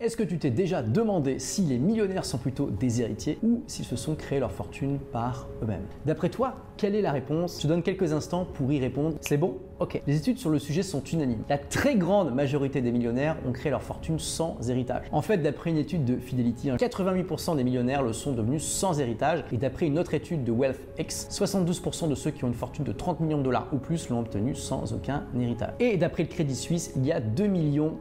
Est-ce que tu t'es déjà demandé si les millionnaires sont plutôt des héritiers ou s'ils se sont créés leur fortune par eux-mêmes? D'après toi, quelle est la réponse? Je te donne quelques instants pour y répondre. C'est bon? Ok. Les études sur le sujet sont unanimes. La très grande majorité des millionnaires ont créé leur fortune sans héritage. En fait, d'après une étude de Fidelity, 88% des millionnaires le sont devenus sans héritage et d'après une autre étude de WealthX, 72% de ceux qui ont une fortune de 30 millions de dollars ou plus l'ont obtenu sans aucun héritage. Et d'après le Crédit Suisse, il y a 2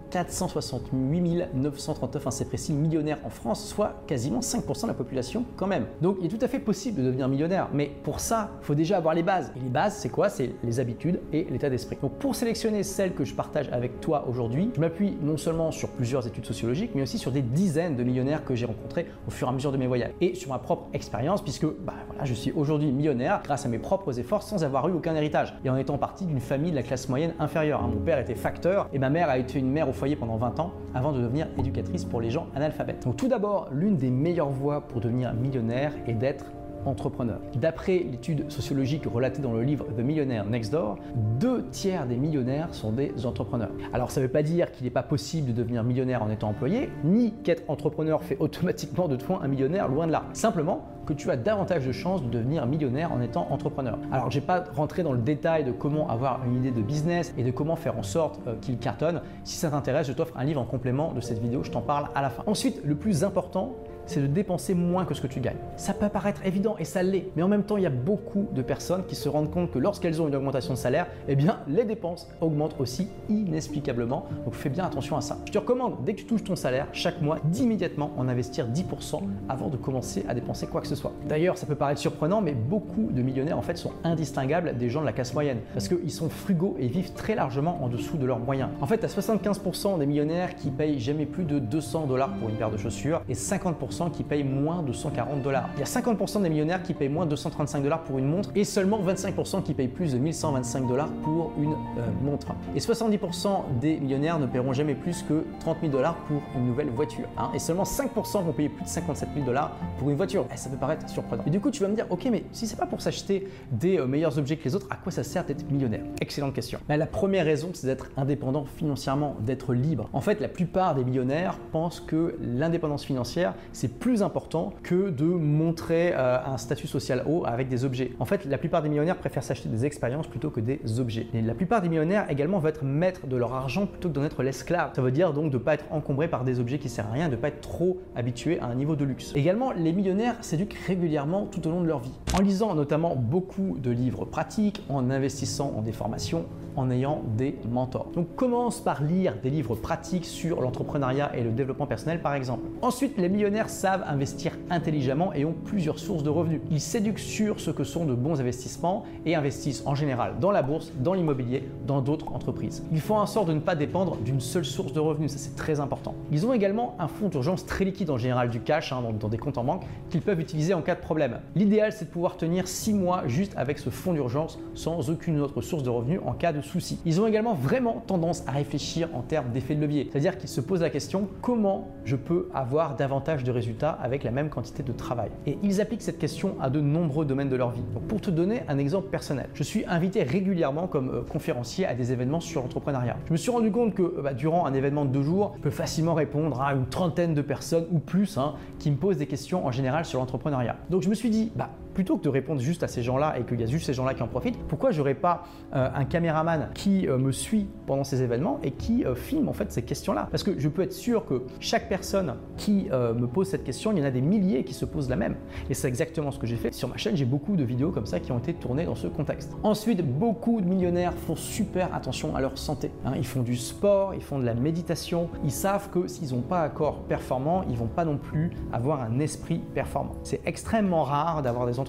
468 939, enfin c'est précis, millionnaires en France, soit quasiment 5% de la population quand même. Donc il est tout à fait possible de devenir millionnaire, mais pour ça, il faut déjà avoir les bases. Et les bases, c'est quoi? C'est les habitudes et l'état Donc pour sélectionner celles que je partage avec toi aujourd'hui, je m'appuie non seulement sur plusieurs études sociologiques, mais aussi sur des dizaines de millionnaires que j'ai rencontrés au fur et à mesure de mes voyages et sur ma propre expérience, puisque bah, je suis aujourd'hui millionnaire grâce à mes propres efforts sans avoir eu aucun héritage et en étant partie d'une famille de la classe moyenne inférieure. Hein. Mon père était facteur et ma mère a été une mère au foyer pendant 20 ans avant de devenir éducatrice pour les gens analphabètes. Donc tout d'abord, l'une des meilleures voies pour devenir millionnaire est d'être entrepreneur. D'après l'étude sociologique relatée dans le livre The Millionaire Next Door, deux tiers des millionnaires sont des entrepreneurs. Alors ça ne veut pas dire qu'il n'est pas possible de devenir millionnaire en étant employé, ni qu'être entrepreneur fait automatiquement de toi un millionnaire, loin de là. Simplement que tu as davantage de chances de devenir millionnaire en étant entrepreneur. Alors j'ai pas rentré dans le détail de comment avoir une idée de business et de comment faire en sorte euh, qu'il cartonne. Si ça t'intéresse, je t'offre un livre en complément de cette vidéo, je t'en parle à la fin. Ensuite, le plus important, c'est de dépenser moins que ce que tu gagnes. Ça peut paraître évident et ça l'est, mais en même temps, il y a beaucoup de personnes qui se rendent compte que lorsqu'elles ont une augmentation de salaire, eh bien, les dépenses augmentent aussi inexplicablement. Donc fais bien attention à ça. Je te recommande, dès que tu touches ton salaire, chaque mois, d'immédiatement en investir 10% avant de commencer à dépenser quoi que ce soit. D'ailleurs, ça peut paraître surprenant, mais beaucoup de millionnaires en fait sont indistinguables des gens de la classe moyenne parce qu'ils sont frugaux et vivent très largement en dessous de leurs moyens. En fait, à 75% des millionnaires qui payent jamais plus de 200 dollars pour une paire de chaussures et 50% qui payent moins de 140 dollars. Il y a 50% des millionnaires qui payent moins de 235 dollars pour une montre et seulement 25% qui payent plus de 1125 dollars pour une euh, montre. Et 70% des millionnaires ne paieront jamais plus que 30 000 dollars pour une nouvelle voiture. Hein. Et seulement 5% vont payer plus de 57 000 dollars pour une voiture. Eh, ça peut paraître surprenant. Et du coup, tu vas me dire, ok, mais si c'est pas pour s'acheter des euh, meilleurs objets que les autres, à quoi ça sert d'être millionnaire? Excellente question. Mais la première raison, c'est d'être indépendant financièrement, d'être libre. En fait, la plupart des millionnaires pensent que l'indépendance financière, c'est plus important que de montrer euh, un statut social haut avec des objets. En fait, la plupart des millionnaires préfèrent s'acheter des expériences plutôt que des objets. Et la plupart des millionnaires également veulent être maîtres de leur argent plutôt que d'en être l'esclave. Ça veut dire donc de ne pas être encombré par des objets qui servent à rien, de ne pas être trop habitué à un niveau de luxe. Également, les millionnaires s'éduquent régulièrement tout au long de leur vie. En lisant notamment beaucoup de livres pratiques, en investissant en des formations, en ayant des mentors. Donc commence par lire des livres pratiques sur l'entrepreneuriat et le développement personnel par exemple. Ensuite, les millionnaires savent investir intelligemment et ont plusieurs sources de revenus. Ils s'éduquent sur ce que sont de bons investissements et investissent en général dans la bourse, dans l'immobilier, dans d'autres entreprises. Ils font en sorte de ne pas dépendre d'une seule source de revenus, ça c'est très important. Ils ont également un fonds d'urgence très liquide en général du cash hein, dans, des comptes en banque qu'ils peuvent utiliser en cas de problème. L'idéal c'est de pouvoir tenir 6 mois juste avec ce fonds d'urgence sans aucune autre source de revenus en cas de Ils ont également vraiment tendance à réfléchir en termes d'effet de levier, c'est-à-dire qu'ils se posent la question comment je peux avoir davantage de résultats avec la même quantité de travail? Et ils appliquent cette question à de nombreux domaines de leur vie. Pour te donner un exemple personnel, je suis invité régulièrement comme euh, conférencier à des événements sur l'entrepreneuriat. Je me suis rendu compte que bah, durant un événement de deux jours, je peux facilement répondre à une trentaine de personnes ou plus hein, qui me posent des questions en général sur l'entrepreneuriat. Donc je me suis dit, bah plutôt que de répondre juste à ces gens-là et qu'il y a juste ces gens-là qui en profitent, pourquoi j'aurais pas euh, un caméraman qui euh, me suit pendant ces événements et qui euh, filme en fait ces questions-là? Parce que je peux être sûr que chaque personne qui me pose cette question, il y en a des milliers qui se posent la même. Et c'est exactement ce que j'ai fait. Sur ma chaîne, j'ai beaucoup de vidéos comme ça qui ont été tournées dans ce contexte. Ensuite, beaucoup de millionnaires font super attention à leur santé. Hein. Ils font du sport, ils font de la méditation. Ils savent que s'ils n'ont pas un corps performant, ils vont pas non plus avoir un esprit performant. C'est extrêmement rare d'avoir des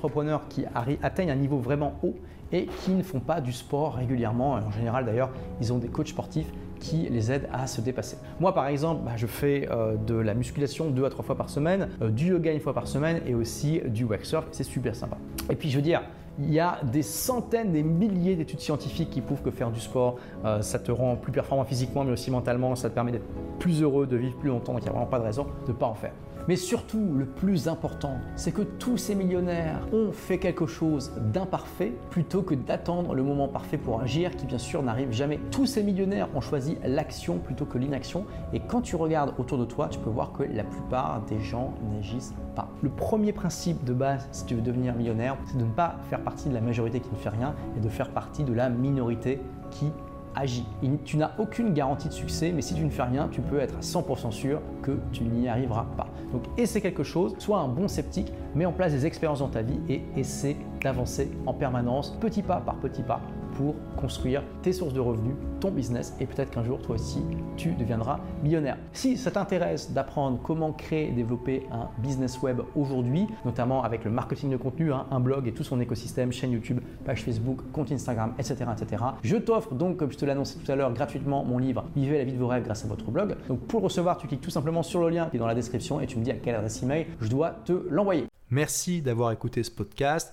qui atteignent un niveau vraiment haut et qui ne font pas du sport régulièrement. En général, d'ailleurs, ils ont des coachs sportifs qui les aident à se dépasser. Moi, par exemple, bah, je fais euh, de la musculation deux à trois fois par semaine, euh, du yoga une fois par semaine et aussi du surf. C'est super sympa. Et puis, je veux dire, Il y a des centaines, des milliers d'études scientifiques qui prouvent que faire du sport, euh, ça te rend plus performant physiquement, mais aussi mentalement, ça te permet d'être plus heureux, de vivre plus longtemps, donc il n'y a vraiment pas de raison de ne pas en faire. Mais surtout, le plus important, c'est que tous ces millionnaires ont fait quelque chose d'imparfait plutôt que d'attendre le moment parfait pour agir qui bien sûr n'arrive jamais. Tous ces millionnaires ont choisi l'action plutôt que l'inaction et quand tu regardes autour de toi, tu peux voir que la plupart des gens n'agissent pas. Le premier principe de base si tu veux devenir millionnaire, c'est de ne pas faire partie de la majorité qui ne fait rien et de faire partie de la minorité qui agis. Tu n'as aucune garantie de succès, mais si tu ne fais rien, tu peux être à 100% sûr que tu n'y arriveras pas. Donc essaie quelque chose, sois un bon sceptique, mets en place des expériences dans ta vie et essaie d'avancer en permanence, petit pas par petit pas, pour construire tes sources de revenus, ton business et peut-être qu'un jour toi aussi tu deviendras millionnaire. Si ça t'intéresse d'apprendre comment créer et développer un business web aujourd'hui, notamment avec le marketing de contenu, hein, un blog et tout son écosystème, chaîne YouTube, page Facebook, compte Instagram, etc. etc. Je t'offre donc, comme je te l'annonçais tout à l'heure, gratuitement mon livre Vivez la vie de vos rêves grâce à votre blog. Donc pour le recevoir, tu cliques tout simplement sur le lien qui est dans la description et tu me dis à quelle adresse email je dois te l'envoyer. Merci d'avoir écouté ce podcast.